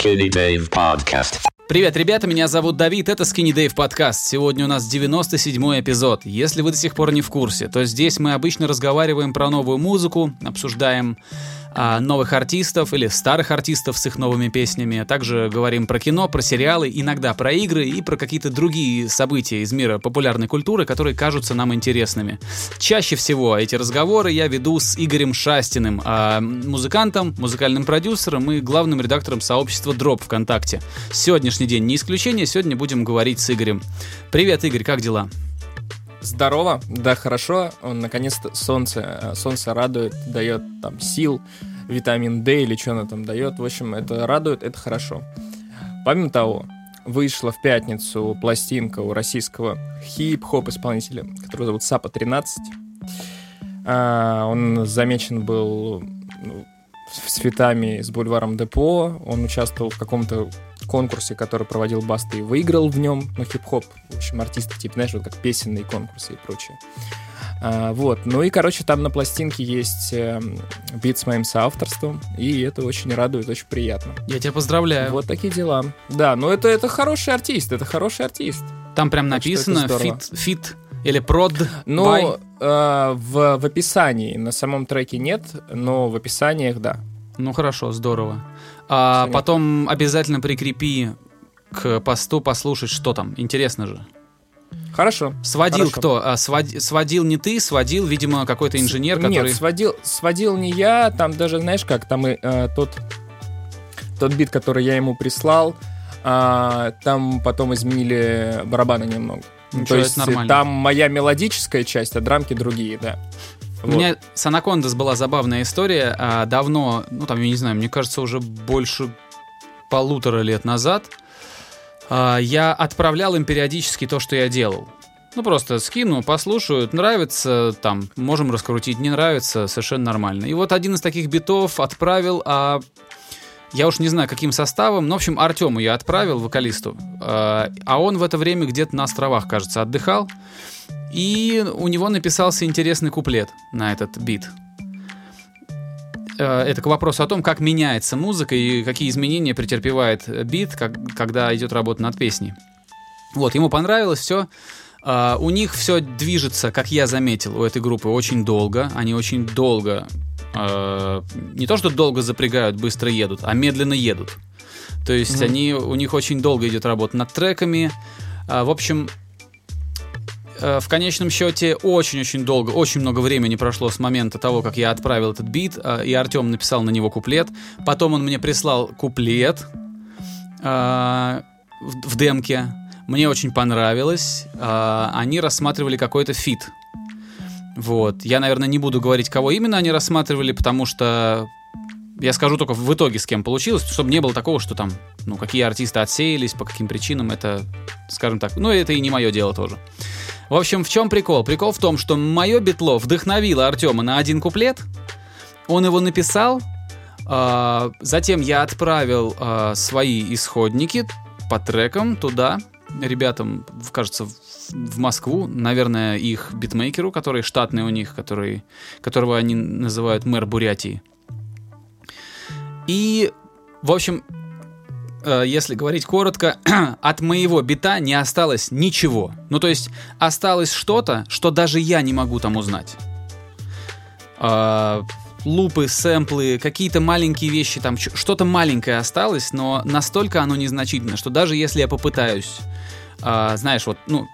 Skinny Dave Podcast. Привет, ребята, меня зовут Давид, это Skinny Dave подкаст. Сегодня у нас 97-й эпизод. Если вы до сих пор не в курсе, то здесь мы обычно разговариваем про новую музыку, обсуждаем а, новых артистов или старых артистов с их новыми песнями. Также говорим про кино, про сериалы, иногда про игры и про какие-то другие события из мира популярной культуры, которые кажутся нам интересными. Чаще всего эти разговоры я веду с Игорем Шастиным, а, музыкантом, музыкальным продюсером и главным редактором сообщества Drop ВКонтакте. Сегодняшний день не исключение, сегодня будем говорить с Игорем. Привет, Игорь, как дела? Здорово, да, хорошо. Он наконец-то солнце, э, солнце радует, дает там сил, витамин D или что оно там дает. В общем, это радует, это хорошо. Помимо того, вышла в пятницу пластинка у российского хип-хоп исполнителя, который зовут Сапа 13. А, он замечен был ну, с цветами с бульваром Депо. Он участвовал в каком-то конкурсе, который проводил Баста и выиграл в нем, ну, хип-хоп, в общем, артисты, типа, знаешь, вот как песенные конкурсы и прочее. А, вот, ну и, короче, там на пластинке есть э, бит с моим соавторством, и это очень радует, очень приятно. Я тебя поздравляю. Вот такие дела. Да, ну это, это хороший артист, это хороший артист. Там прям написано фит, фит или прод Ну, э, в, в описании, на самом треке нет, но в описаниях, да. Ну хорошо, здорово. А Все потом нет. обязательно прикрепи к посту послушать, что там. Интересно же. Хорошо. Сводил хорошо. кто? А, свод, сводил не ты, сводил, видимо, какой-то инженер, С, который... Нет, сводил, сводил не я, там даже, знаешь как, там и э, тот, тот бит, который я ему прислал, э, там потом изменили барабаны немного. Ничего, То есть нормально. там моя мелодическая часть, а драмки другие, да. Вот. У меня с Анакондас была забавная история. А, давно, ну там, я не знаю, мне кажется, уже больше полутора лет назад а, я отправлял им периодически то, что я делал. Ну, просто скину, послушают, нравится, там, можем раскрутить, не нравится, совершенно нормально. И вот один из таких битов отправил, а я уж не знаю, каким составом, но, в общем, Артему я отправил, вокалисту, а, а он в это время где-то на островах, кажется, отдыхал. И у него написался интересный куплет на этот бит. Э, это к вопросу о том, как меняется музыка и какие изменения претерпевает бит, как, когда идет работа над песней. Вот, ему понравилось все. Uh, у них все движется, как я заметил, у этой группы очень долго. Они очень долго, uh, не то что долго запрягают, быстро едут, а медленно едут. То есть mm-hmm. они, у них очень долго идет работа над треками. Э, в общем, Э, в конечном счете очень-очень долго, очень много времени прошло с момента того, как я отправил этот бит, э, и Артем написал на него куплет. Потом он мне прислал куплет э, в, демке. Мне очень понравилось. Они рассматривали какой-то feat. Вот. Я, наверное, не буду говорить, кого именно они рассматривали, потому что я скажу только в итоге, с кем получилось, чтобы не было такого, что там, ну, какие артисты отсеялись, по каким причинам, это, скажем так, ну, это и не мое дело тоже. В общем, в чем прикол? Прикол в том, что мое битло вдохновило Артема на один куплет. Он его написал. Э, затем я отправил э, свои исходники по трекам туда. Ребятам, кажется, в Москву, наверное, их битмейкеру, который штатный у них, который, которого они называют мэр Бурятии. И, в общем, Э, если говорить коротко, от моего бита не осталось ничего. Ну, то есть осталось что-то, что даже я не могу там узнать. Э, лупы, сэмплы, какие-то маленькие вещи, там что-то маленькое осталось, но настолько оно незначительно, что даже если я попытаюсь, э, знаешь, вот, ну,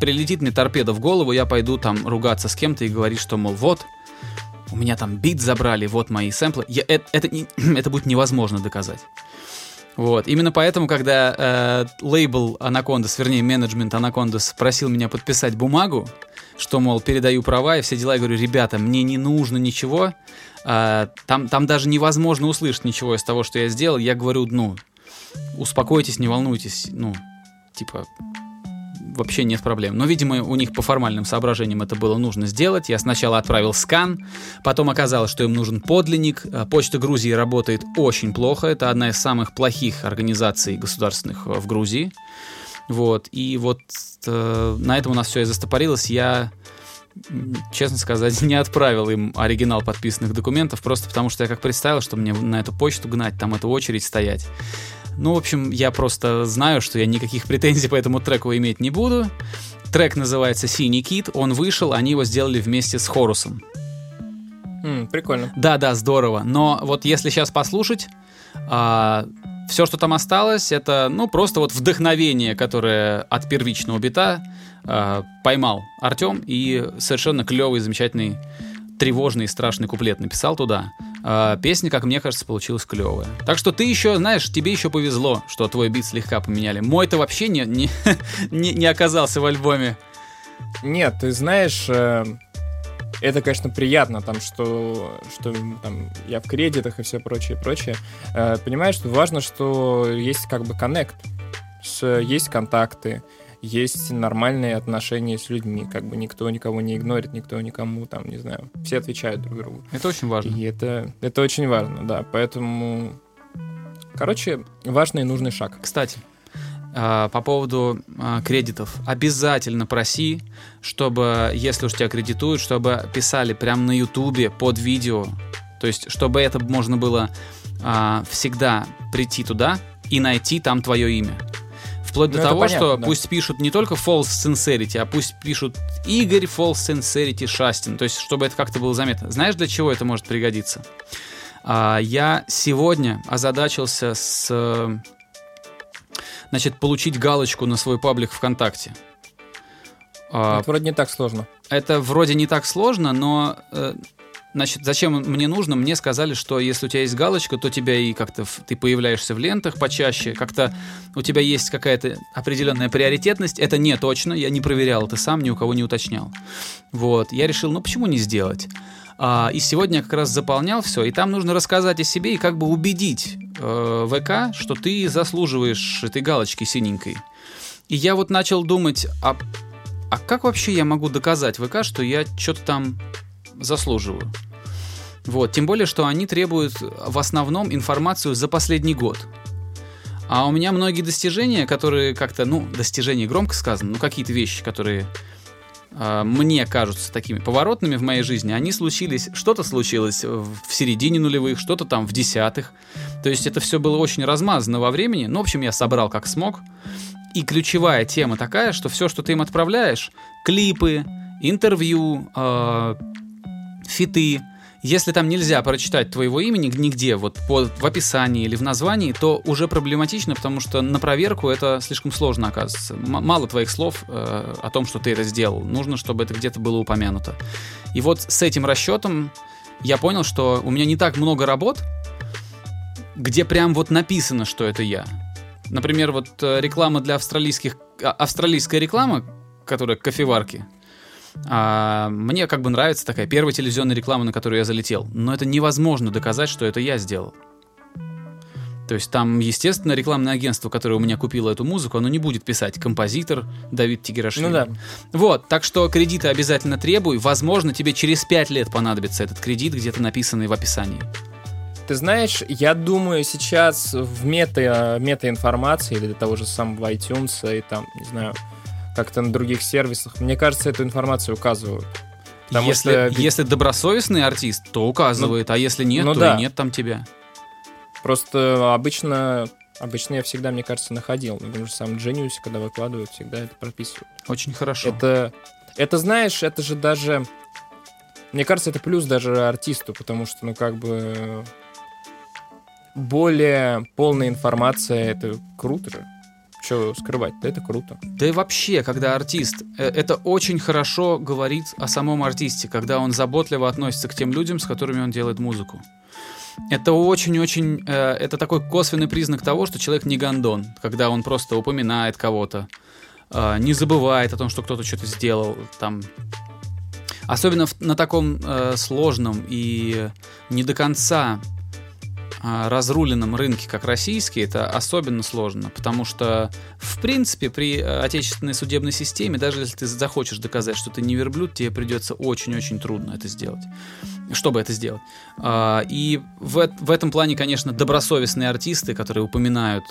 прилетит мне торпеда в голову, я пойду там ругаться с кем-то и говорить, что, мол, вот, у меня там бит забрали, вот мои сэмплы. Я, это, это, это будет невозможно доказать. Вот. Именно поэтому, когда э, лейбл Анакондас, вернее, менеджмент Анакондас просил меня подписать бумагу, что, мол, передаю права и все дела, я говорю, ребята, мне не нужно ничего, э, там, там даже невозможно услышать ничего из того, что я сделал. Я говорю, ну, успокойтесь, не волнуйтесь, ну, типа, вообще нет проблем. Но, видимо, у них по формальным соображениям это было нужно сделать. Я сначала отправил скан, потом оказалось, что им нужен подлинник. Э, Почта Грузии работает очень плохо. Это одна из самых плохих организаций государственных э, в Грузии. Вот. И вот э, на этом у нас все и застопорилось. Я честно сказать, не отправил им оригинал подписанных документов, просто потому что я как представил, что мне на эту почту гнать, там эту очередь стоять. Ну, в общем, я просто знаю, что я никаких претензий по этому треку иметь не буду. Трек называется «Синий кит», он вышел, они его сделали вместе с Хорусом. М, прикольно. Да-да, здорово. Но вот если сейчас послушать, а, все, что там осталось, это, ну, просто вот вдохновение, которое от первичного бита а, поймал Артем и совершенно клевый, замечательный, тревожный и страшный куплет написал туда. А, песня, как мне кажется, получилась клевая. Так что ты еще, знаешь, тебе еще повезло, что твой бит слегка поменяли. Мой-то вообще не, не, не, не оказался в альбоме. Нет, ты знаешь, э, это, конечно, приятно, там, что, что там, я в кредитах и все прочее, прочее. Э, понимаешь, что важно, что есть как бы коннект, есть контакты, есть нормальные отношения с людьми, как бы никто никого не игнорит, никто никому там, не знаю, все отвечают друг другу. Это очень важно. И это, это очень важно, да, поэтому, короче, важный и нужный шаг. Кстати, а, по поводу а, кредитов. Обязательно проси, чтобы, если уж тебя кредитуют, чтобы писали прямо на Ютубе под видео. То есть, чтобы это можно было а, всегда прийти туда и найти там твое имя. Вплоть до ну, того, понятно, что да. пусть пишут не только false sincerity, а пусть пишут Игорь false sincerity Шастин. То есть, чтобы это как-то было заметно. Знаешь, для чего это может пригодиться? Я сегодня озадачился с значит, получить галочку на свой паблик ВКонтакте. А, это вроде не так сложно. Это вроде не так сложно, но э, Значит, зачем мне нужно? Мне сказали, что если у тебя есть галочка, то тебя и как-то ты появляешься в лентах почаще, как-то у тебя есть какая-то определенная приоритетность. Это не точно, я не проверял это сам, ни у кого не уточнял. Вот, я решил, ну почему не сделать? А, и сегодня я как раз заполнял все, и там нужно рассказать о себе и как бы убедить э, ВК, что ты заслуживаешь этой галочки синенькой. И я вот начал думать, а, а как вообще я могу доказать ВК, что я что-то там заслуживаю? Вот, тем более, что они требуют в основном информацию за последний год. А у меня многие достижения, которые как-то, ну, достижения громко сказано, ну, какие-то вещи, которые а, мне кажутся такими поворотными в моей жизни, они случились, что-то случилось в середине нулевых, что-то там в десятых. То есть это все было очень размазано во времени. Ну, в общем, я собрал как смог. И ключевая тема такая, что все, что ты им отправляешь, клипы, интервью, э, фиты, если там нельзя прочитать твоего имени нигде, вот по, в описании или в названии, то уже проблематично, потому что на проверку это слишком сложно оказывается. М- мало твоих слов э, о том, что ты это сделал. Нужно, чтобы это где-то было упомянуто. И вот с этим расчетом я понял, что у меня не так много работ, где прям вот написано, что это я. Например, вот э, реклама для австралийских... А, австралийская реклама, которая кофеварки, а, мне как бы нравится такая первая телевизионная реклама, на которую я залетел. Но это невозможно доказать, что это я сделал. То есть там, естественно, рекламное агентство, которое у меня купило эту музыку, оно не будет писать композитор Давид Тигерашвили. Ну да. Вот, так что кредиты обязательно требуй. Возможно, тебе через 5 лет понадобится этот кредит, где-то написанный в описании. Ты знаешь, я думаю, сейчас в мета, мета-информации или для того же самого iTunes и там, не знаю, как-то на других сервисах. Мне кажется, эту информацию указывают. Потому если, что... если добросовестный артист, то указывает, ну, а если нет, ну, то да. и нет там тебя. Просто обычно, обычно я всегда, мне кажется, находил. Например, сам Genius, когда выкладывают, всегда это прописывают. Очень хорошо. Это, это знаешь, это же даже... Мне кажется, это плюс даже артисту, потому что, ну, как бы более полная информация, это круто же. Что скрывать? Это круто. Да и вообще, когда артист, э, это очень хорошо говорит о самом артисте, когда он заботливо относится к тем людям, с которыми он делает музыку. Это очень-очень, э, это такой косвенный признак того, что человек не гондон, когда он просто упоминает кого-то, э, не забывает о том, что кто-то что-то сделал, там, Особенно на таком сложном и не до конца разруленном рынке, как российский, это особенно сложно, потому что, в принципе, при э, отечественной судебной системе, даже если ты захочешь доказать, что ты не верблюд, тебе придется очень-очень трудно это сделать, чтобы это сделать. А, и в, в этом плане, конечно, добросовестные артисты, которые упоминают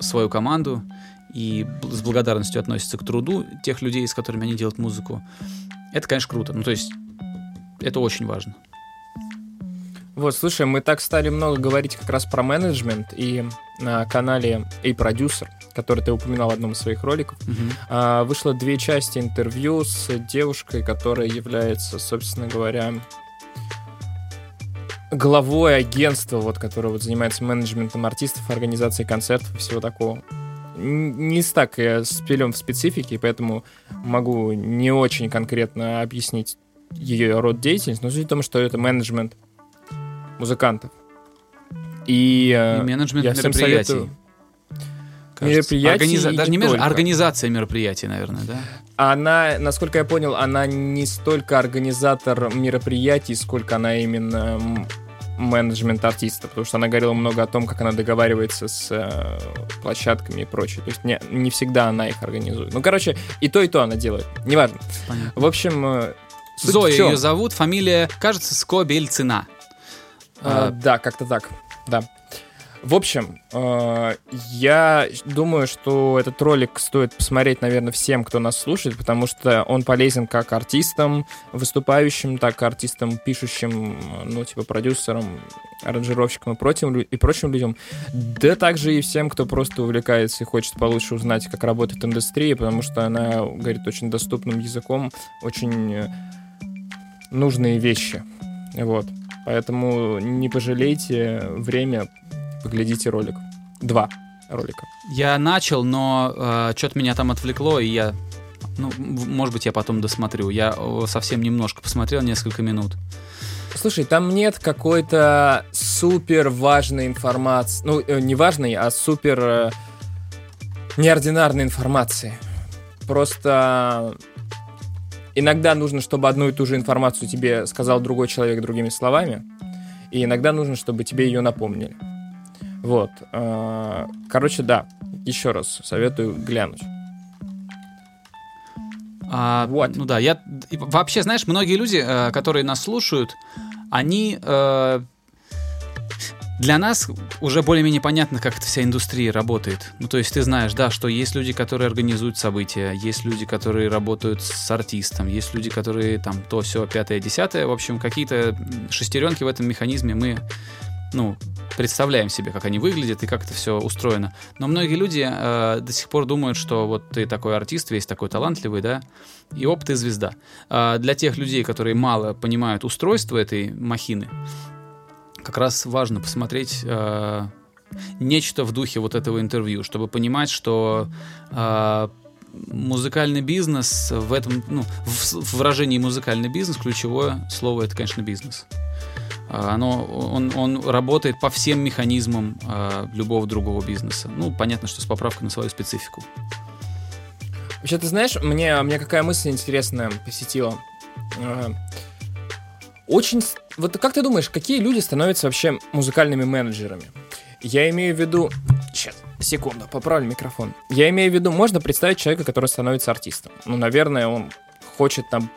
свою команду и с благодарностью относятся к труду тех людей, с которыми они делают музыку, Это, конечно, круто. Ну, то есть, это очень важно. Вот, слушай, мы так стали много говорить как раз про менеджмент, и на канале и продюсер, который ты упоминал в одном из своих роликов, Мгм. вышло две части интервью с девушкой, которая является, собственно говоря, главой агентства, вот, которое вот занимается менеджментом артистов, организацией концертов и всего такого. Не так я спелен в специфике, поэтому могу не очень конкретно объяснить ее род деятельности, но суть в том, что это менеджмент музыкантов. И, э, И менеджмент я всем мероприятий. советую. Мероприятий и Даже не не менедж- только. организация мероприятий, наверное, да? Она, насколько я понял, она не столько организатор мероприятий, сколько она именно менеджмент артиста, потому что она говорила много о том, как она договаривается с э, площадками и прочее. То есть не, не всегда она их организует. Ну, короче, и то, и то она делает. Неважно. Понятно. В общем, э, Зоя ее зовут, фамилия, кажется, Скобельцина. А, да, как-то так, да. В общем, э, я думаю, что этот ролик стоит посмотреть, наверное, всем, кто нас слушает, потому что он полезен как артистам, выступающим, так и артистам, пишущим, ну, типа, продюсерам, аранжировщикам и прочим, лю- и прочим людям. Да также и всем, кто просто увлекается и хочет получше узнать, как работает индустрия, потому что она говорит очень доступным языком, очень э, нужные вещи. Вот. Поэтому не пожалейте время, поглядите ролик. Два ролика. Я начал, но что-то меня там отвлекло, и я... Ну, может быть, я потом досмотрю. Я о, совсем немножко посмотрел, несколько минут. Слушай, там нет какой-то супер важной информации. Ну, э, не важной, а супер э, неординарной информации. Просто иногда нужно, чтобы одну и ту же информацию тебе сказал другой человек другими словами, и иногда нужно, чтобы тебе ее напомнили. Вот. э, Короче, да, еще раз советую глянуть. А, Вот. Ну да, я вообще, знаешь, многие люди, э, которые нас слушают, они э, для нас уже более-менее понятно, как эта вся индустрия работает. Ну, то есть ты знаешь, да, что есть люди, которые организуют события, есть люди, которые работают с артистом, есть люди, которые там то, все, пятое, десятое. В общем, какие-то шестеренки в этом механизме мы, ну, представляем себе, как они выглядят и как это все устроено. Но многие люди э, до сих пор думают, что вот ты такой артист, весь такой талантливый, да, и оп, ты звезда. А для тех людей, которые мало понимают устройство этой махины, как раз важно посмотреть э, нечто в духе вот этого интервью, чтобы понимать, что э, музыкальный бизнес в этом, ну, в, в выражении музыкальный бизнес ключевое слово это, конечно, бизнес. А, Оно, он, он работает по всем механизмам э, любого другого бизнеса. Ну, понятно, что с поправкой на свою специфику. Вообще, ты знаешь, мне, мне какая мысль интересная посетила. Очень... Вот как ты думаешь, какие люди становятся вообще музыкальными менеджерами? Я имею в виду... Сейчас, секунду, поправлю микрофон. Я имею в виду, можно представить человека, который становится артистом. Ну, наверное, он хочет там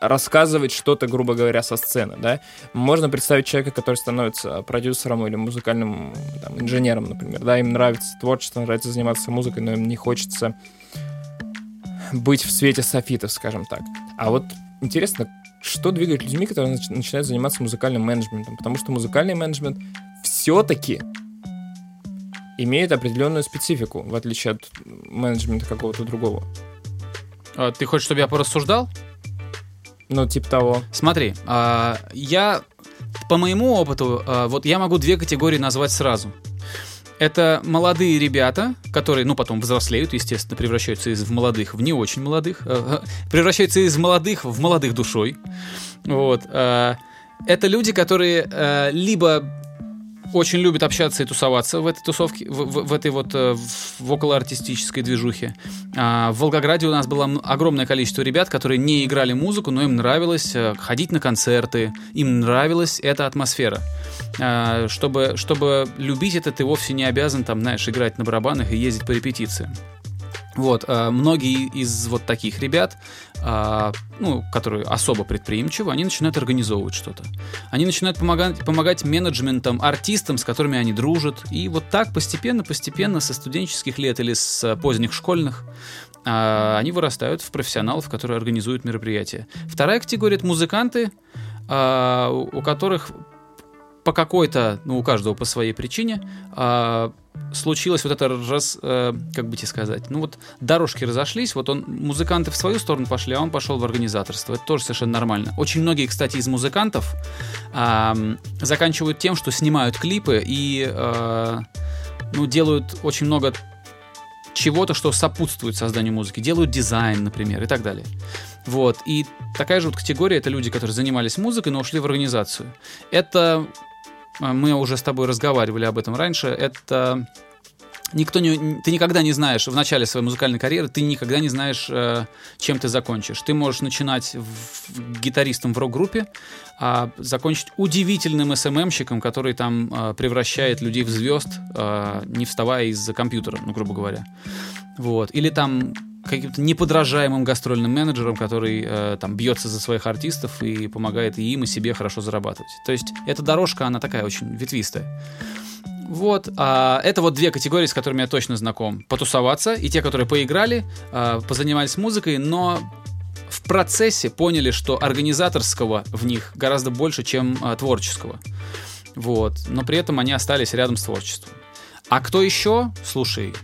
рассказывать что-то, грубо говоря, со сцены, да? Можно представить человека, который становится продюсером или музыкальным там, инженером, например, да? Им нравится творчество, нравится заниматься музыкой, но им не хочется быть в свете софитов, скажем так. А вот интересно, что двигает людьми, которые нач- начинают заниматься музыкальным менеджментом? Потому что музыкальный менеджмент все-таки имеет определенную специфику, в отличие от менеджмента какого-то другого. А, Ты хочешь, чтобы я порассуждал? Ну, типа того. Смотри, а, я по моему опыту, а, вот я могу две категории назвать сразу. Это молодые ребята, которые, ну, потом взрослеют, естественно, превращаются из молодых в не очень молодых, э, э, превращаются из молодых в молодых душой. Вот. а, Это люди, которые э, либо очень любят общаться и тусоваться в этой тусовке, в, в- в этой вот э, в, околоартистической движухе. А, в Волгограде у нас было огромное количество ребят, которые не играли музыку, но им нравилось э, ходить на концерты, им нравилась эта атмосфера. А, чтобы, чтобы любить это, ты вовсе не обязан, там, знаешь, играть на барабанах и ездить по репетициям. Вот, а, многие из вот таких ребят, а, ну, которые особо предприимчивы, они начинают организовывать что-то. Они начинают помогать, помогать менеджментам, артистам, с которыми они дружат. И вот так постепенно-постепенно со студенческих лет или с э, поздних школьных а они вырастают в профессионалов, которые организуют мероприятия. Вторая категория — это музыканты, а, у которых по какой-то, ну, у каждого по своей причине, случилось вот это раз, э, как бы тебе сказать, ну вот дорожки разошлись, вот он, музыканты в свою сторону пошли, а он пошел в организаторство. Это тоже совершенно нормально. Очень многие, кстати, из музыкантов э, заканчивают тем, что снимают клипы и, э, ну, делают очень много чего-то, что сопутствует созданию музыки. Делают дизайн, например, и так далее. Вот. И такая же вот категория — это люди, которые занимались музыкой, но ушли в организацию. Это мы уже с тобой разговаривали об этом раньше, это никто не, ты никогда не знаешь в начале своей музыкальной карьеры, ты никогда не знаешь, э, чем ты закончишь. Ты можешь начинать в, гитаристом в рок-группе, а закончить удивительным СММщиком, который там э, превращает людей в звезд, э, не вставая из-за компьютера, ну грубо говоря. Вот. Или там каким-то неподражаемым гастрольным менеджером, который э, там бьется за своих артистов и помогает и им, и себе хорошо зарабатывать. То есть эта дорожка, она такая очень ветвистая. Вот, а, это вот две категории, с которыми я точно знаком. Потусоваться и те, которые поиграли, а, позанимались музыкой, но в процессе поняли, что организаторского в них гораздо больше, чем а, творческого. Вот, но при этом они остались рядом с творчеством. А кто еще? Слушай,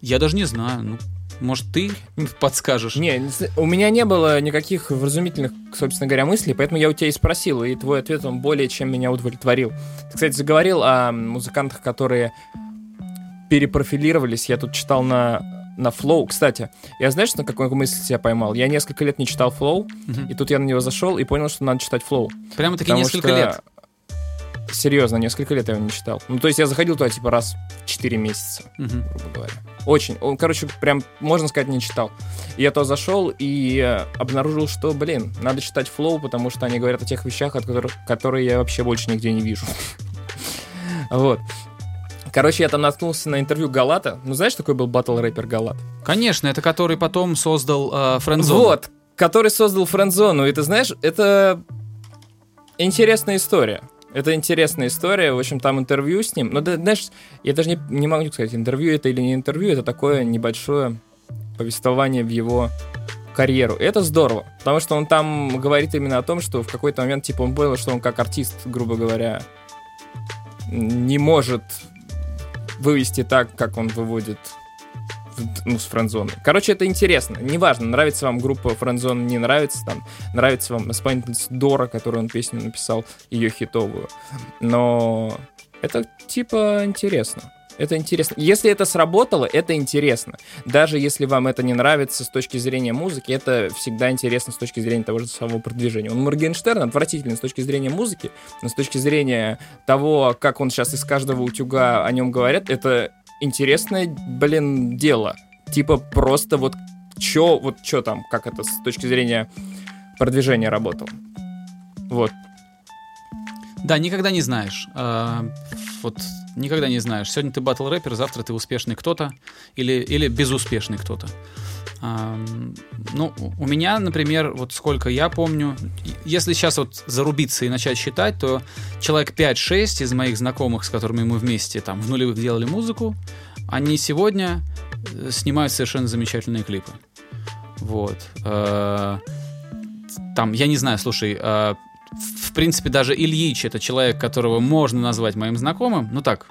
я даже не знаю. Ну, может, ты подскажешь? Не, у меня не было никаких вразумительных, собственно говоря, мыслей, поэтому я у тебя и спросил, и твой ответ, он более чем меня удовлетворил. Ты, кстати, заговорил о музыкантах, которые перепрофилировались. Я тут читал на на Flow. Кстати, я знаешь, на какой мысль себя поймал? Я несколько лет не читал Flow, угу. и тут я на него зашел и понял, что надо читать Flow. Прямо-таки несколько что... лет? Серьезно, несколько лет я его не читал. Ну, то есть я заходил туда, типа, раз в 4 месяца, угу. грубо говоря. Очень. Он, короче, прям, можно сказать, не читал. я то зашел и обнаружил, что, блин, надо читать флоу, потому что они говорят о тех вещах, от которых, которые я вообще больше нигде не вижу. Вот. Короче, я там наткнулся на интервью Галата. Ну, знаешь, такой был батл рэпер Галат? Конечно, это который потом создал э, Френдзону. Вот, который создал Френдзону. И ты знаешь, это интересная история. Это интересная история. В общем, там интервью с ним. Но, ты знаешь, я даже не, не могу сказать, интервью это или не интервью. Это такое небольшое повествование в его карьеру. И это здорово, потому что он там говорит именно о том, что в какой-то момент, типа, он понял, что он как артист, грубо говоря, не может вывести так, как он выводит ну, с френдзоной. Короче, это интересно. Неважно, нравится вам группа френдзон, не нравится, там, нравится вам исполнительница Дора, которую он песню написал, ее хитовую. Но это, типа, интересно. Это интересно. Если это сработало, это интересно. Даже если вам это не нравится с точки зрения музыки, это всегда интересно с точки зрения того же самого продвижения. Он Моргенштерн отвратительный с точки зрения музыки, но с точки зрения того, как он сейчас из каждого утюга о нем говорят, это интересное, блин, дело. Типа просто вот чё, вот чё там, как это с точки зрения продвижения работало. Вот. Да, никогда не знаешь. А, вот никогда не знаешь. Сегодня ты батл рэпер, завтра ты успешный кто-то или, или безуспешный кто-то. Ну, у меня, например, вот сколько я помню, если сейчас вот зарубиться и начать считать, то человек 5-6 из моих знакомых, с которыми мы вместе там в нулевых делали музыку, они сегодня э, снимают совершенно замечательные клипы. Вот. Э, там, я не знаю, слушай, э, в принципе, даже Ильич это человек, которого можно назвать моим знакомым. Ну так,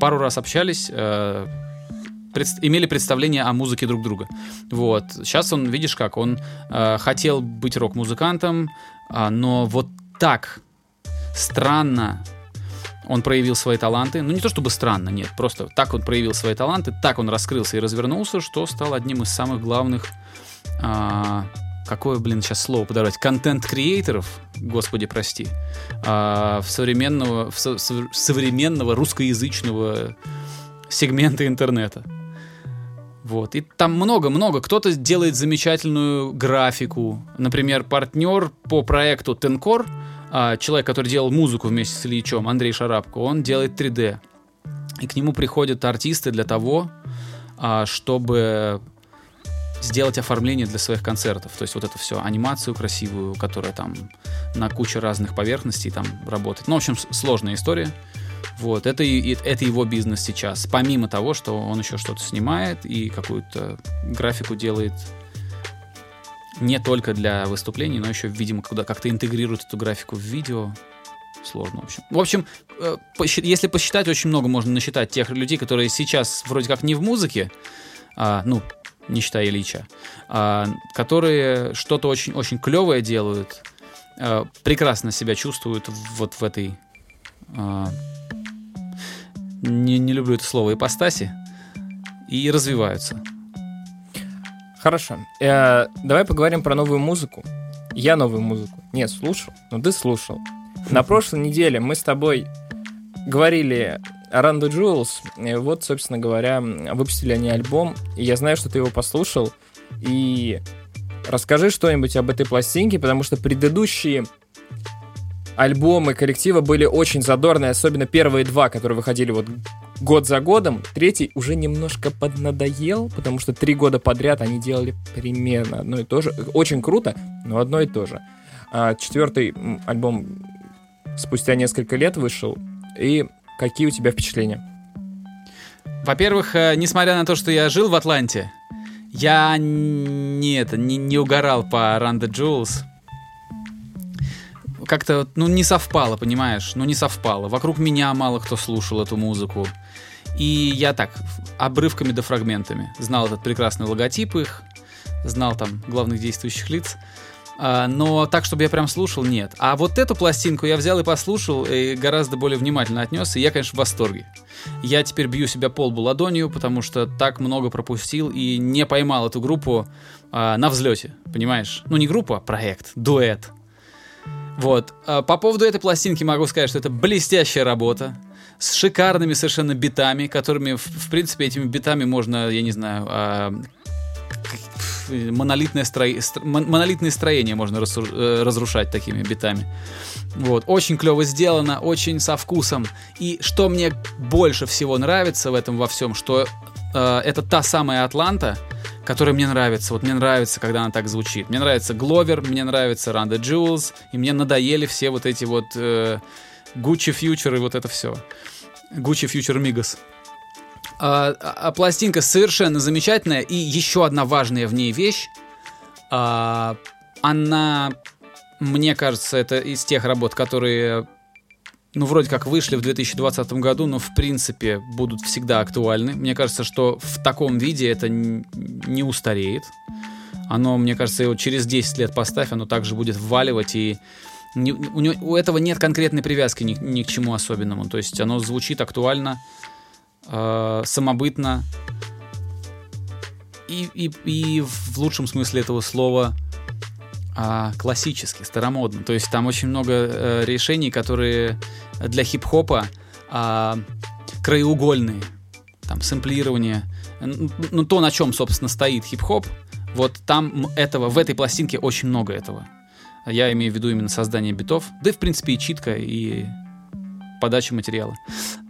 пару раз общались, пред, имели представление о музыке друг друга. Вот. Сейчас он, видишь как, он э, хотел быть рок-музыкантом, э, но вот так странно он проявил свои таланты. Ну, не то чтобы странно, нет, просто так он проявил свои таланты, так он раскрылся и развернулся, что стал одним из самых главных... Э, какое, блин, сейчас слово подобрать, контент-креаторов, господи, прости, э, в современного, в со, современного русскоязычного сегмента интернета. Вот. И там много-много. Кто-то делает замечательную графику. Например, партнер по проекту Тенкор, а, человек, который делал музыку вместе с Ильичом, Андрей Шарапко, он делает 3D. И к нему приходят артисты для того, а, чтобы сделать оформление для своих концертов. То есть вот это все, анимацию красивую, которая там на куче разных поверхностей там работает. Ну, в общем, сложная история. Вот, это, это его бизнес сейчас. Помимо того, что он еще что-то снимает и какую-то графику делает не только для выступлений, но еще, видимо, когда как-то интегрирует эту графику в видео. Сложно, в общем. В общем, э, если посчитать, очень много можно насчитать тех людей, которые сейчас вроде как не в музыке, а, ну, не считая Ильича, а, которые что-то очень-очень клевое делают, а, прекрасно себя чувствуют вот в этой... А, не, не люблю это слово, ипостаси, и развиваются. Хорошо. Э, давай поговорим про новую музыку. Я новую музыку не слушал, но ты слушал. На прошлой неделе мы с тобой говорили о Jewels. И вот, собственно говоря, выпустили они альбом. И я знаю, что ты его послушал. И расскажи что-нибудь об этой пластинке, потому что предыдущие альбомы коллектива были очень задорные, особенно первые два, которые выходили вот год за годом. Третий уже немножко поднадоел, потому что три года подряд они делали примерно одно и то же. Очень круто, но одно и то же. А четвертый альбом спустя несколько лет вышел. И какие у тебя впечатления? Во-первых, э, несмотря на то, что я жил в Атланте, я не, это, не, не угорал по Run the Jewels как-то, ну, не совпало, понимаешь? Ну, не совпало. Вокруг меня мало кто слушал эту музыку. И я так, обрывками да фрагментами. Знал этот прекрасный логотип их, знал там главных действующих лиц. А, но так, чтобы я прям слушал, нет. А вот эту пластинку я взял и послушал, и гораздо более внимательно отнес, и я, конечно, в восторге. Я теперь бью себя полбу ладонью, потому что так много пропустил и не поймал эту группу а, на взлете, понимаешь? Ну, не группа, а проект, дуэт. Вот. А по поводу этой пластинки могу сказать, что это блестящая работа с шикарными совершенно битами, которыми, в, в принципе, этими битами можно, я не знаю, а, монолитное стро... монолитные строения можно э, разрушать такими битами. Вот. Очень клево сделано, очень со вкусом. И что мне больше всего нравится в этом во всем, что э, это та самая Атланта, которая мне нравится. Вот мне нравится, когда она так звучит. Мне нравится Гловер, мне нравится the Jewels, и мне надоели все вот эти вот э, Gucci Future и вот это все. Gucci Future. А, а, а пластинка совершенно замечательная, и еще одна важная в ней вещь. А, она, мне кажется, это из тех работ, которые ну, вроде как вышли в 2020 году, но в принципе будут всегда актуальны. Мне кажется, что в таком виде это не устареет. Оно, мне кажется, его через 10 лет поставь, оно также будет вваливать, и не, у, него, у этого нет конкретной привязки ни, ни к чему особенному. То есть оно звучит актуально, э, самобытно, и, и, и в лучшем смысле этого слова а, классически, старомодно. То есть там очень много э, решений, которые для хип-хопа а, краеугольные. Там сэмплирование. Ну, то, на чем, собственно, стоит хип-хоп, вот там этого, в этой пластинке очень много этого. Я имею в виду именно создание битов, да и, в принципе, и читка, и подача материала.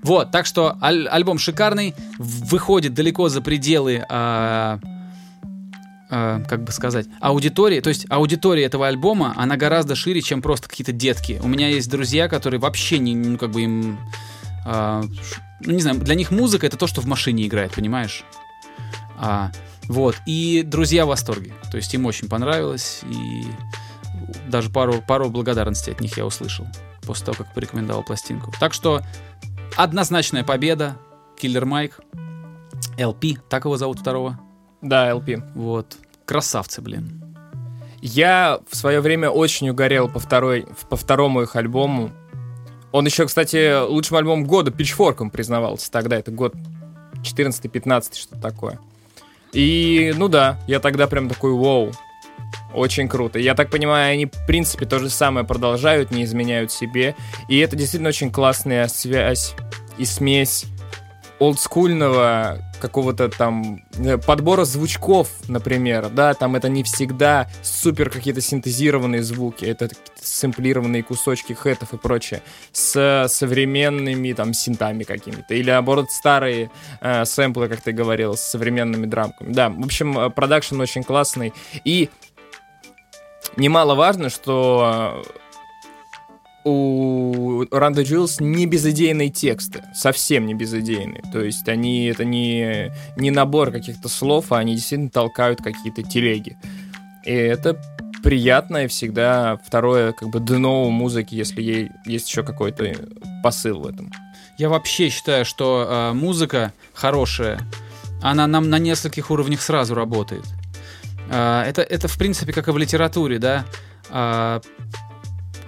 Вот, так что аль- альбом шикарный, выходит далеко за пределы а, э, как бы сказать, аудитории, то есть аудитория этого альбома, она гораздо шире, чем просто какие-то детки. У меня есть друзья, которые вообще не, ну, как бы им, э, ну, не знаю, для них музыка это то, что в машине играет, понимаешь? А, вот, и друзья в восторге, то есть им очень понравилось, и даже пару, пару благодарностей от них я услышал после того, как порекомендовал пластинку. Так что однозначная победа, Киллер Майк, LP, так его зовут второго. Да, LP. Вот. Красавцы, блин. Я в свое время очень угорел по, второй, по второму их альбому. Он еще, кстати, лучшим альбомом года Pitchfork'ом признавался тогда. Это год 14-15, что-то такое. И, ну да, я тогда прям такой, вау, очень круто. Я так понимаю, они, в принципе, то же самое продолжают, не изменяют себе. И это действительно очень классная связь и смесь олдскульного какого-то там э, подбора звучков, например, да, там это не всегда супер какие-то синтезированные звуки, это сэмплированные кусочки хэтов и прочее, с современными там синтами какими-то, или наоборот старые э, сэмплы, как ты говорил, с современными драмками. Да, в общем, э, продакшн очень классный, и немаловажно, что у Ранда Джилс не безыдейные тексты, совсем не безыдейные. То есть они это не, не набор каких-то слов, а они действительно толкают какие-то телеги. И это приятное всегда второе как бы дно у музыки, если ей есть еще какой-то посыл в этом. Я вообще считаю, что э, музыка хорошая, она нам на нескольких уровнях сразу работает. Э, это, это в принципе как и в литературе, да. Э,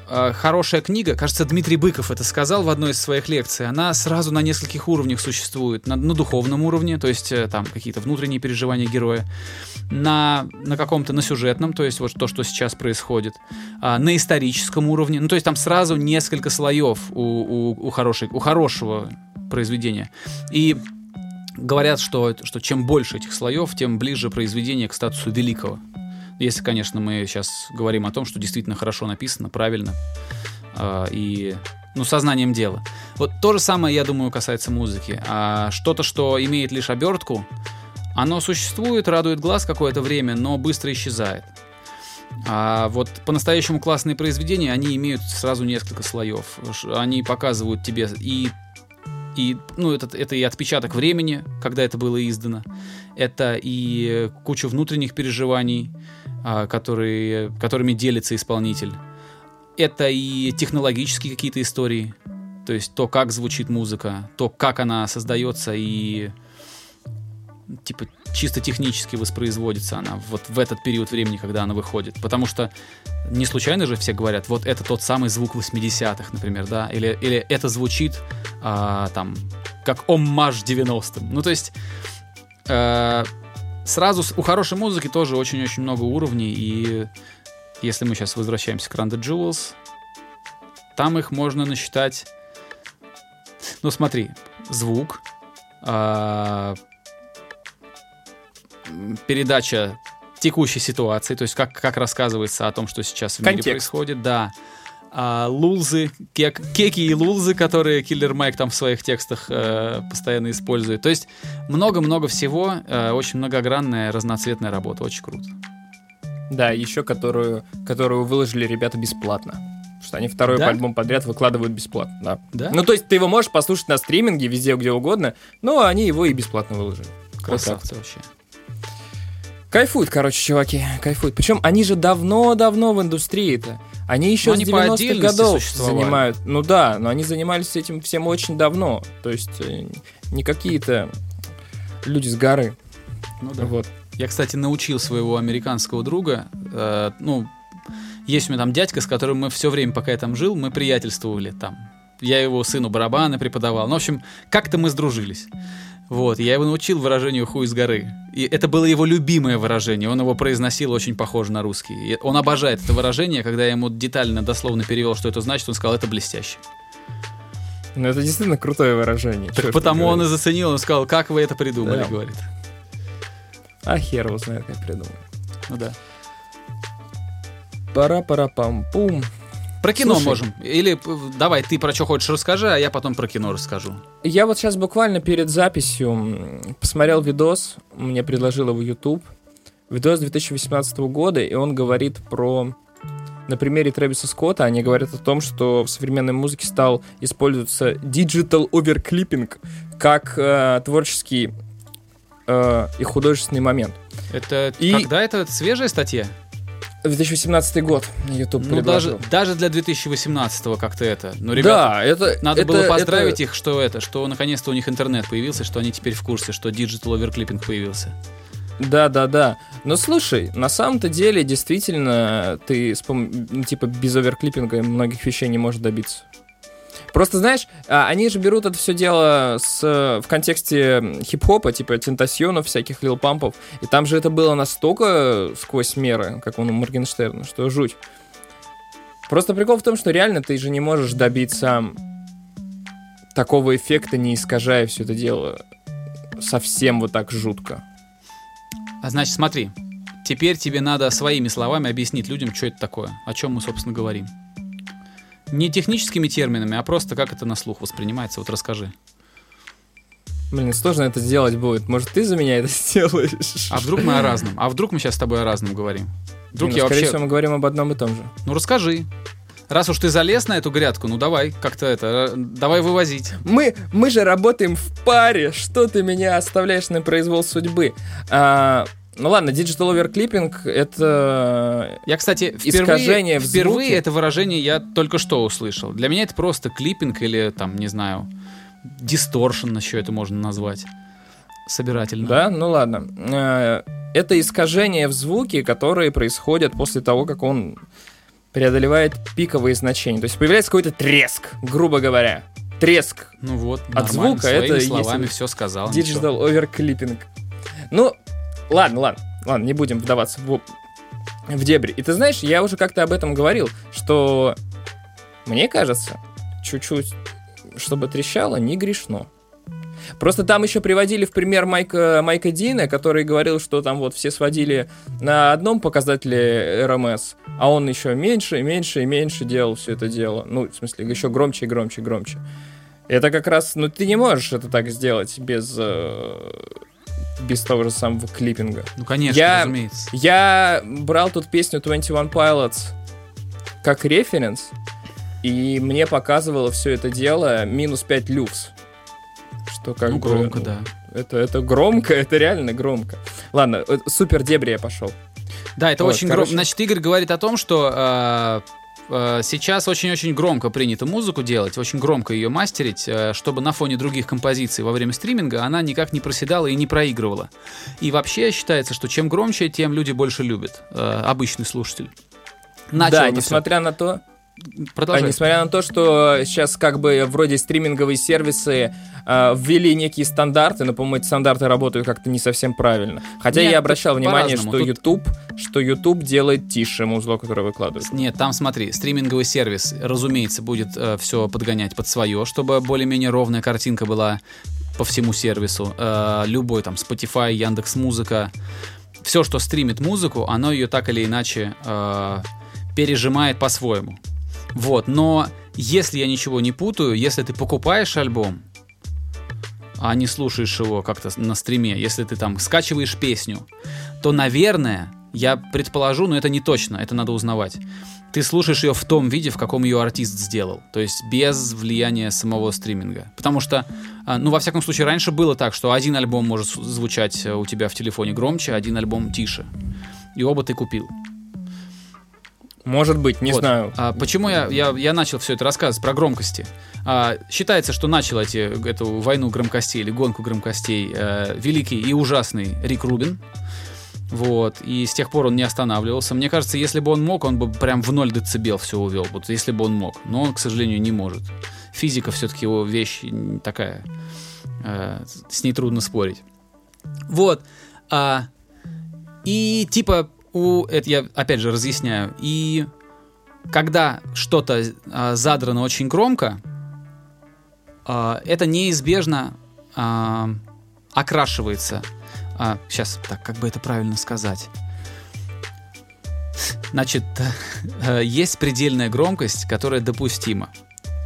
хорошая книга, кажется, Дмитрий Быков это сказал в одной из своих лекций, она сразу на нескольких уровнях существует. На, на духовном уровне, то есть э, там какие-то внутренние переживания героя, на, на каком-то, на сюжетном, то есть вот то, что сейчас происходит, а, на историческом уровне, ну то есть там сразу несколько слоев у, у, у, хорошей, у хорошего произведения. И говорят, что, что чем больше этих слоев, тем ближе произведение к статусу великого. Если, конечно, мы сейчас говорим о том, что действительно хорошо написано, правильно э, и ну, сознанием дела. Вот то же самое, я думаю, касается музыки. А что-то, что имеет лишь обертку, оно существует, радует глаз какое-то время, но быстро исчезает. А вот по-настоящему классные произведения, они имеют сразу несколько слоев. Они показывают тебе и и, ну, это, это и отпечаток времени, когда это было издано. Это и куча внутренних переживаний, которые, которыми делится исполнитель. Это и технологические какие-то истории. То есть то, как звучит музыка, то, как она создается и типа чисто технически воспроизводится она вот в этот период времени, когда она выходит. Потому что не случайно же все говорят, вот это тот самый звук 80-х, например, да, или, или это звучит а, там как оммаж 90-м. Ну, то есть э, сразу у хорошей музыки тоже очень-очень много уровней, и если мы сейчас возвращаемся к Run the Jewels, там их можно насчитать... Ну, смотри, звук, э, передача текущей ситуации, то есть как, как рассказывается о том, что сейчас в Контекст. мире происходит, да. А, лулзы, кек, кеки и лулзы, которые Киллер Майк там в своих текстах э, постоянно использует. То есть много-много всего, э, очень многогранная, разноцветная работа, очень круто. Да, еще которую, которую выложили ребята бесплатно. Потому что они второй да? альбом подряд выкладывают бесплатно. Да. да. Ну, то есть ты его можешь послушать на стриминге, везде, где угодно, но они его и бесплатно выложили. Красавцы вот вообще. Кайфуют, короче, чуваки, кайфуют. Причем они же давно-давно в индустрии-то. Они еще но с 90-х годов занимают. Ну да, но они занимались этим всем очень давно. То есть э, не какие-то люди с горы. Ну да. Вот. Я, кстати, научил своего американского друга, э, ну, есть у меня там дядька, с которым мы все время, пока я там жил, мы приятельствовали там. Я его сыну барабаны преподавал. Ну, в общем, как-то мы сдружились. Вот, я его научил выражению «хуй с горы». И это было его любимое выражение, он его произносил очень похоже на русский. И он обожает это выражение, когда я ему детально, дословно перевел, что это значит, он сказал, это блестяще. Ну, это действительно крутое выражение. Так потому он и заценил, он сказал, как вы это придумали, да. говорит. А хер его знает, как придумали. Ну да. Пара-пара-пам-пум. Про кино Слушай, можем. Или давай, ты про что хочешь расскажи, а я потом про кино расскажу. Я вот сейчас буквально перед записью посмотрел видос, мне предложил его YouTube. Видос 2018 года, и он говорит про... На примере Трэвиса Скотта они говорят о том, что в современной музыке стал использоваться digital overclipping как э, творческий э, и художественный момент. Это и... когда это свежая статья? 2018 год YouTube ну, даже, даже для 2018 как-то это. Ну, ребята, да, это, надо это, было поздравить это... их, что это, что наконец-то у них интернет появился, что они теперь в курсе, что Digital Overclipping появился. Да, да, да. Но слушай, на самом-то деле, действительно, ты, ну, типа, без оверклиппинга многих вещей не можешь добиться. Просто, знаешь, а, они же берут это все дело с, в контексте хип-хопа, типа тентасьонов, всяких лил пампов. И там же это было настолько сквозь меры, как он у Моргенштерна, что жуть. Просто прикол в том, что реально ты же не можешь добиться такого эффекта, не искажая все это дело совсем вот так жутко. А значит, смотри, теперь тебе надо своими словами объяснить людям, что это такое, о чем мы, собственно, говорим. Не техническими терминами, а просто как это на слух воспринимается. Вот расскажи. Блин, сложно это сделать будет. Может, ты за меня это сделаешь? А вдруг мы о разном? А вдруг мы сейчас с тобой о разном говорим? Вдруг ну, я скорее вообще... всего, мы говорим об одном и том же. Ну, расскажи. раз уж ты залез на эту грядку, ну давай, как-то это, э, давай вывозить. Мы, мы же работаем в паре, что ты меня оставляешь на произвол судьбы? А, ну ладно, digital overclipping — это Я, кстати, искажение впервые, в впервые звуке. это выражение я только что услышал. Для меня это просто клиппинг или, там, не знаю, дисторшн еще это можно назвать. Собирательно. Да, ну ладно. Э, Это искажения в звуке, которые происходят после того, как он преодолевает пиковые значения. То есть появляется какой-то треск, грубо говоря. Треск. Ну вот, От звука это есть словами вот все сказал. ничего. Digital overclipping. Ну, ладно, ладно, ладно, не будем вдаваться в, в дебри. И ты знаешь, я уже как-то об этом говорил, что мне кажется, чуть-чуть, чтобы трещало, не грешно. Просто там еще приводили в пример Майка, Майка Дина, который говорил, что там вот все сводили на одном показателе РМС, а он еще меньше и меньше и меньше делал все это дело. Ну, в смысле, еще громче и громче и громче. Это как раз, ну, ты не можешь это так сделать без, э, без того же самого клиппинга. Ну, конечно, Я- разумеется. Я брал тут песню 21 Pilots как референс, и мне показывало все это дело минус 5 люкс. Что как ну, бы, громко, ну, да. Это, это громко, это реально громко. Ладно, э, супер дебри я пошел. Да, это Вот, очень короче. громко. Значит, Игорь говорит о том, что э, э, сейчас очень-очень громко принято музыку делать, очень громко ее мастерить, э, чтобы на фоне других композиций во время стриминга она никак не проседала и не проигрывала. И вообще считается, что чем громче, тем люди больше любят. э, обычный слушатель. Начал да, несмотря на то, а, Продолжай. несмотря на то, что сейчас как бы вроде стриминговые сервисы э, ввели некие стандарты, но, по-моему, эти стандарты работают как-то не совсем правильно. Хотя Нет, я обращал внимание, что. Тут- YouTube, что YouTube делает тише музло, которое выкладывает. Нет, там смотри, стриминговый сервис, разумеется, будет все подгонять под свое, чтобы более-менее ровная картинка была по всему сервису. Э, любой там Spotify, Яндекс Музыка, все, что стримит музыку, оно ее так или иначе э, пережимает по-своему. Вот, но если я ничего не путаю, если ты покупаешь альбом, а не слушаешь его как-то на стриме, если ты там скачиваешь песню, то, наверное, я предположу, но это не точно, это надо узнавать. Ты слушаешь ее в том виде, в каком ее артист сделал, то есть без влияния самого стриминга. Потому что, а, ну, во всяком случае, раньше было так, что один альбом может звучать э, у тебя в телефоне громче, один альбом тише. И оба ты купил. Может быть, не Вот. знаю. А почему я, я, я начал все это рассказывать про громкости? А, считается, что начал эти, эту войну громкостей или гонку громкостей э, великий и ужасный Рик Рубин. Вот, и с тех пор он не останавливался. Мне кажется, если бы он мог, он бы прям в 0 децибел все увел. Вот если бы он мог. Но он, к сожалению, не может. Физика все-таки его вещь такая. э, с ней трудно спорить. Вот. А, и типа у это я опять же разъясняю. И когда что-то а, задрано очень громко, а, это неизбежно а, окрашивается. сейчас, так как бы это правильно сказать. Значит, э, есть предельная громкость, которая допустима.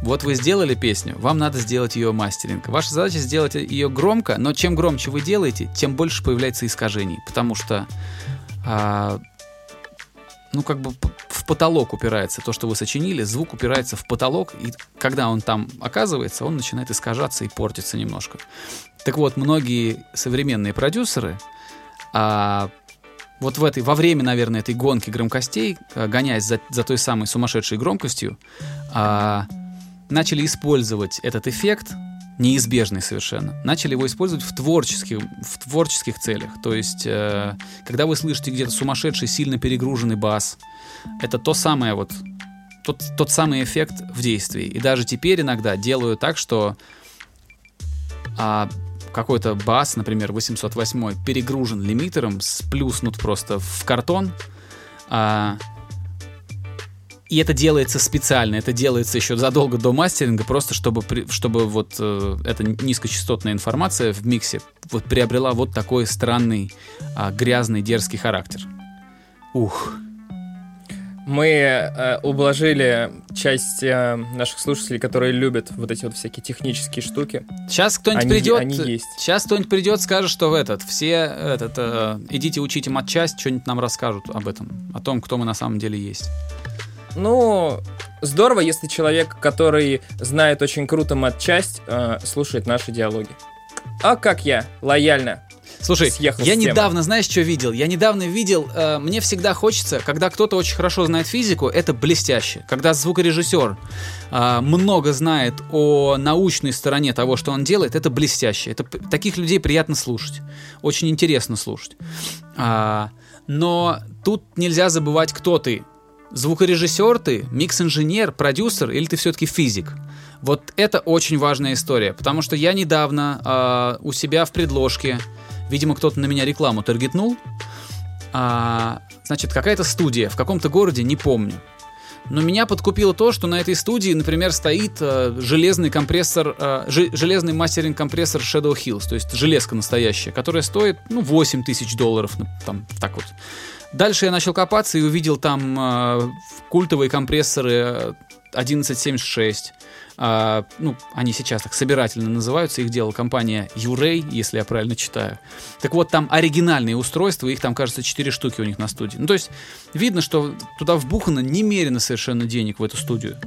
Вот вы сделали песню, вам надо сделать ее мастеринг. Ваша задача сделать ее громко, но чем громче вы делаете, тем больше появляется искажений, потому что а, ну, как бы в потолок упирается то, что вы сочинили, звук упирается в потолок, и когда он там оказывается, он начинает искажаться и портиться немножко. Так вот, многие современные продюсеры а, вот в этой, во время, наверное, этой гонки громкостей, а, гоняясь за, за той самой сумасшедшей громкостью, а, начали использовать этот эффект, неизбежный совершенно, начали его использовать в творческих, в творческих целях. То есть, э, когда вы слышите где-то сумасшедший, сильно перегруженный бас, это то самое вот, тот, тот самый эффект в действии. И даже теперь иногда делаю так, что а, какой-то бас, например, 808 перегружен лимитером, сплюснут просто в картон, а, и это делается специально, это делается еще задолго до мастеринга, просто чтобы, чтобы вот э, эта низкочастотная информация в миксе вот приобрела вот такой странный, а, грязный, дерзкий характер. Ух. Мы э, ублажили часть э, наших слушателей, которые любят вот эти вот всякие технические штуки. Сейчас кто-нибудь Они- придет, они есть. сейчас кто-нибудь придет, скажет, что в этот, все этот, э, идите учите матчасть, что-нибудь нам расскажут об этом, о том, кто мы на самом деле есть. Ну, здорово, если человек, который знает очень круто матчасть, э, слушает наши диалоги. А как я, лояльно. Слушай, съехал я недавно, знаешь, что видел? Я недавно видел, э, мне всегда хочется, когда кто-то очень хорошо знает физику, это блестяще. Когда звукорежиссер э, много знает о научной стороне того, что он делает, это блестяще. Это, таких людей приятно слушать. Очень интересно слушать. А, но тут нельзя забывать, кто ты. Звукорежиссер ты, микс-инженер, продюсер или ты все-таки физик? Вот это очень важная история, потому что я недавно а, у себя в предложке, видимо, кто-то на меня рекламу таргетнул, а, значит, какая-то студия в каком-то городе, не помню. Но меня подкупило то, что на этой студии, например, стоит э, железный компрессор, э, железный мастеринг компрессор Shadow Hills, то есть железка настоящая, которая стоит, ну, 8 тысяч долларов, ну, там, так вот. Дальше я начал копаться и увидел там э, культовые компрессоры э, 1176. А, ну, они сейчас так собирательно называются, их делала компания Юрей, если я правильно читаю. Так вот, там оригинальные устройства, их там, кажется, 4 штуки у них на студии. Ну, то есть, видно, что туда вбухано немерено совершенно денег в эту студию.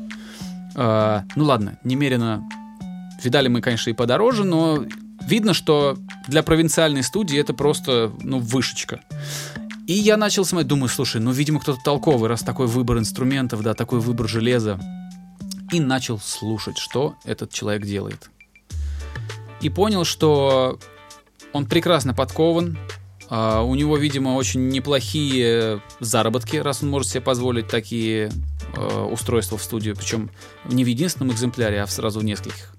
А, ну, ладно, немерено... Видали мы, конечно, и подороже, но видно, что для провинциальной студии это просто, ну, вышечка. И я начал смотреть, думаю, слушай, ну, видимо, кто-то толковый, раз такой выбор инструментов, да, такой выбор железа. И начал слушать, что этот человек делает. И понял, что он прекрасно подкован, а, у него, видимо, очень неплохие заработки, раз он может себе позволить такие э, устройства в студию, причем не в единственном экземпляре, а сразу в нескольких.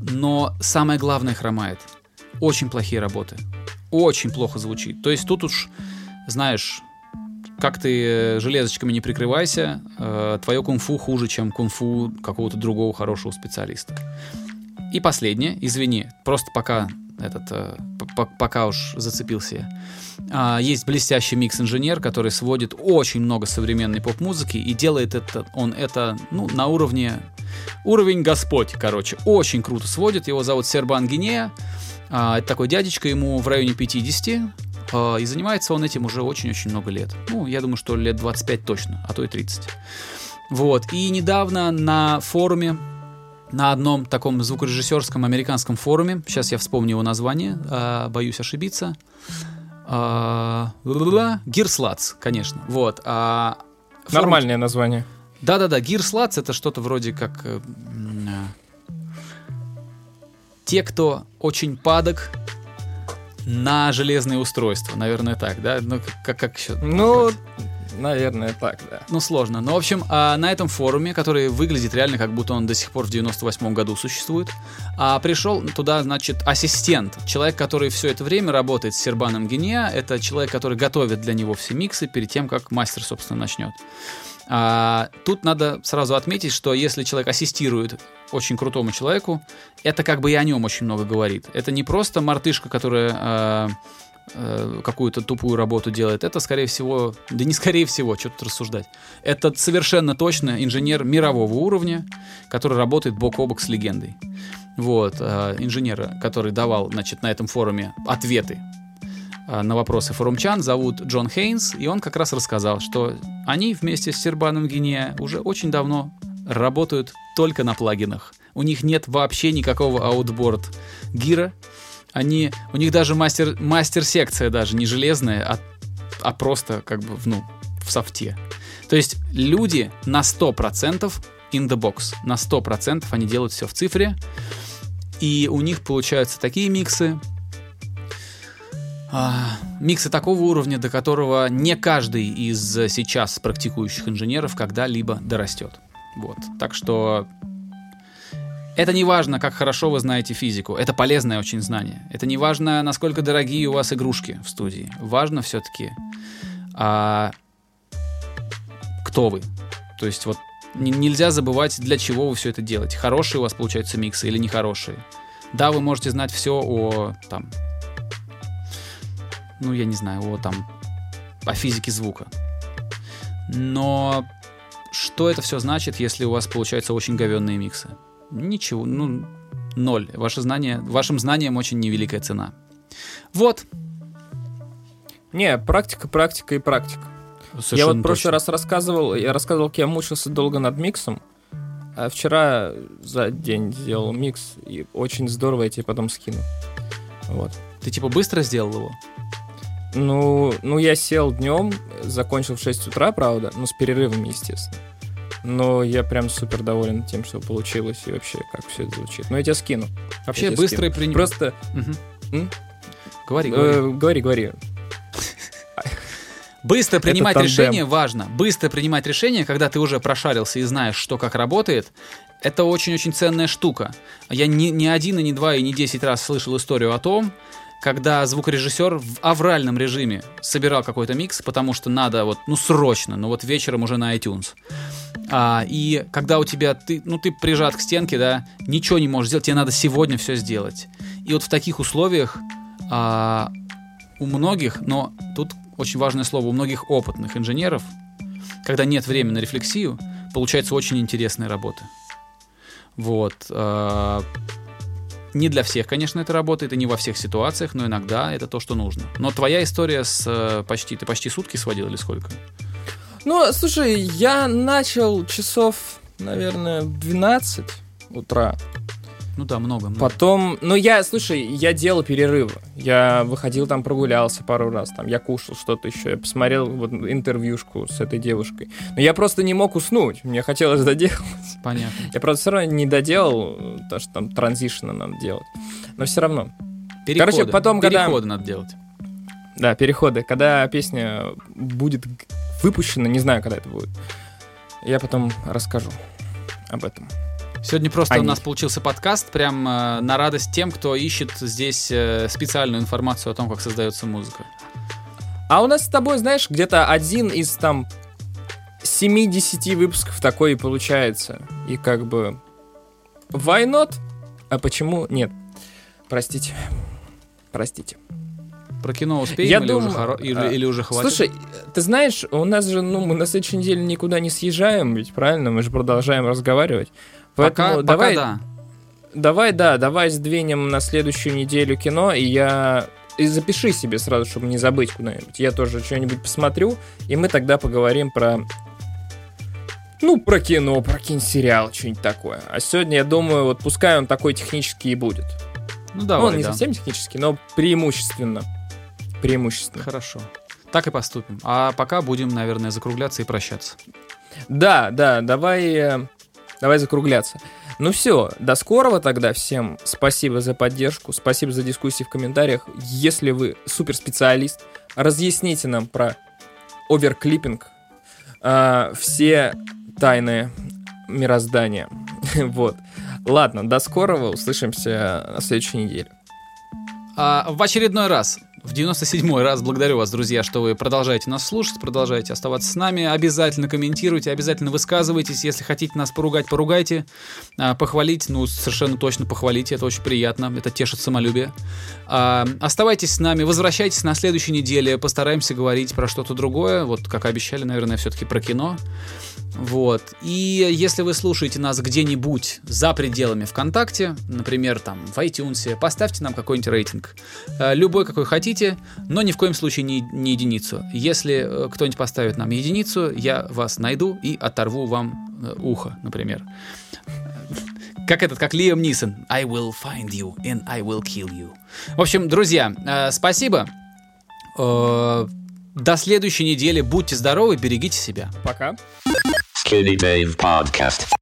Но самое главное хромает. Очень плохие работы. Очень плохо звучит. То есть тут уж, знаешь, как ты э, железочками не прикрывайся, э, твое кунг-фу хуже, чем кунг-фу какого-то другого хорошего специалиста. И последнее, извини, просто пока этот, э, пока уж зацепился я. А, есть блестящий микс-инженер, который сводит очень много современной поп-музыки и делает это, он это, ну, на уровне, уровень Господь, короче, очень круто сводит. Его зовут Сербан Гинея. А, это такой дядечка, ему в районе 50, а, и занимается он этим уже очень-очень много лет. Ну, я думаю, что лет 25 точно, а то и 30. Вот, и недавно на форуме на одном таком звукорежиссерском американском форуме, сейчас я вспомню его название, а, боюсь ошибиться, а, Гирслац, конечно, вот. а, форум- Нормальное название. Да-да-да, Гирслац это что-то вроде как э, те, кто очень падок на железные устройства, наверное, так, да? Ну, как, как еще? Ну, наверное, так, да. Ну, сложно. Но, в общем, а, на этом форуме, который выглядит реально, как будто он до сих пор в 98 году существует, а, пришел туда, значит, ассистент. Человек, который все это время работает с Сербаном Гения. Это человек, который готовит для него все миксы перед тем, как мастер, собственно, начнет. А, тут надо сразу отметить, что если человек ассистирует очень крутому человеку, это как бы и о нем очень много говорит. Это не просто мартышка, которая а, э, какую-то тупую работу делает. Это, скорее всего, да не скорее всего, что тут рассуждать. Это совершенно точно инженер мирового уровня, который работает бок о бок с легендой. Вот, э, инженера, который давал, значит, на этом форуме ответы на вопросы форумчан, зовут Джон Хейнс, и он как раз рассказал, что они вместе с Сербаном Гиния уже очень давно работают только на плагинах. У них нет вообще никакого аутборд гира. Они, у них даже мастер, мастер-секция даже не железная, а, а просто как бы, ну, в софте. То есть люди на 100% in the box. На 100% они делают все в цифре. И у них получаются такие миксы, миксы такого уровня, до которого не каждый из сейчас практикующих инженеров когда-либо дорастет. Вот. Так что это не важно, как хорошо вы знаете физику. Это полезное очень знание. Это не важно, насколько дорогие у вас игрушки в студии. Важно все-таки, а, кто вы. То есть вот нельзя забывать, для чего вы все это делаете. Хорошие у вас получаются миксы или нехорошие. Да, вы можете знать все о там, ну я не знаю, о там, о физике звука. Но что это все значит, если у вас получаются очень говенные миксы? Ничего, ну, ноль. Ваше знание, вашим знаниям очень невеликая цена. Вот, Не, практика, практика и практика. Совершенно я вот в прошлый раз рассказывал, я рассказывал, как я мучился долго над миксом. А вчера за день сделал микс, и очень здорово я тебе потом скину. Вот. Ты типа быстро сделал его? Ну, ну, я сел днем, закончил в 6 утра, правда, ну, с перерывами, естественно. Но я прям супер доволен тем, что получилось, и вообще, как все это звучит. Но я тебе скину. Вообще Я тебе быстро и принимать. Просто. М? Говори, говори. э, говори, говори. Быстро принимать решение важно. Быстро принимать решение, когда ты уже прошарился и знаешь, что как работает, это очень-очень ценная штука. Я не, не один, и не два, и не десять раз слышал историю о том, когда звукорежиссер в авральном режиме собирал какой-то микс, потому что надо вот, ну, срочно, ну, вот вечером уже на iTunes. А, и когда у тебя, ты, ну, ты прижат к стенке, да, ничего не можешь сделать, тебе надо сегодня все сделать. И вот в таких условиях а, у многих, но тут очень важное слово, у многих опытных инженеров, когда нет времени на рефлексию, получается очень интересные работы. Вот. а, Не для всех, конечно, это работает, и не во всех ситуациях, но иногда это то, что нужно. Но твоя история с э, почти, ты почти сутки сводил или сколько? Ну, слушай, я начал часов, наверное, в 12 утра. Ну да, много. много. Потом, ну я, слушай, я делал перерывы. Я выходил там, прогулялся пару раз, там, я кушал что-то еще, я посмотрел вот интервьюшку с этой девушкой. Но я просто не мог уснуть, мне хотелось доделать. Понятно. Я, правда, все равно не доделал, то, что там транзишны надо делать. Но все равно. Переходы. Короче, потом, когда- Переходы надо делать. Да, переходы. Когда песня будет выпущена, не знаю, когда это будет, я потом расскажу об этом. Сегодня просто Они. у нас получился подкаст прям э, на радость тем, кто ищет здесь э, специальную информацию о том, как создается музыка. А у нас с тобой, знаешь, где-то один из там 7-10 выпусков такой и получается. И как бы... Why not? А почему нет? Простите. Простите. Про кино успеем Я или, думаю, уже хоро- или, а, или уже хватит? Слушай, ты знаешь, у нас же, ну, мы на следующей неделе никуда не съезжаем, ведь правильно? Мы же продолжаем разговаривать. Поэтому пока, давай, пока да. давай, да, давай сдвинем на следующую неделю кино, и я... И запиши себе сразу, чтобы не забыть куда-нибудь. Я тоже что-нибудь посмотрю, и мы тогда поговорим про... Ну, про кино, про киносериал, что-нибудь такое. А сегодня, я думаю, вот пускай он такой технический и будет. Ну Ну, давай, он не да. совсем технический, но преимущественно. Преимущественно. Хорошо. Так и поступим. А пока будем, наверное, закругляться и прощаться. Да, да, давай, э, давай закругляться. Ну все, до скорого тогда всем. Спасибо за поддержку, спасибо за дискуссии в комментариях. Если вы суперспециалист, разъясните нам про оверклиппинг, а, все тайны мироздания. Вот. Ладно, до скорого, услышимся на следующей неделе. А, в очередной раз, в 97-й раз благодарю вас, друзья, что вы продолжаете нас слушать, продолжаете оставаться с нами. Обязательно комментируйте, обязательно высказывайтесь. Если хотите нас поругать, поругайте. А, похвалить, ну, совершенно точно похвалите. Это очень приятно, это тешит самолюбие. А, оставайтесь с нами, возвращайтесь на следующей неделе. Постараемся говорить про что-то другое. Вот, как обещали, наверное, все-таки про кино. Вот. И если вы слушаете нас где-нибудь за пределами ВКонтакте, например, там в iTunes, поставьте нам какой-нибудь рейтинг. Э, Любой, какой хотите, но ни в коем случае не, не единицу. Если э, кто-нибудь поставит нам единицу, я вас найду и оторву вам э, ухо, например. Как этот, как Лиам Нисон. I will find you and I will kill you. В общем, друзья, спасибо. До следующей недели. Будьте здоровы, берегите себя. Пока. Skinny Dave Podcast.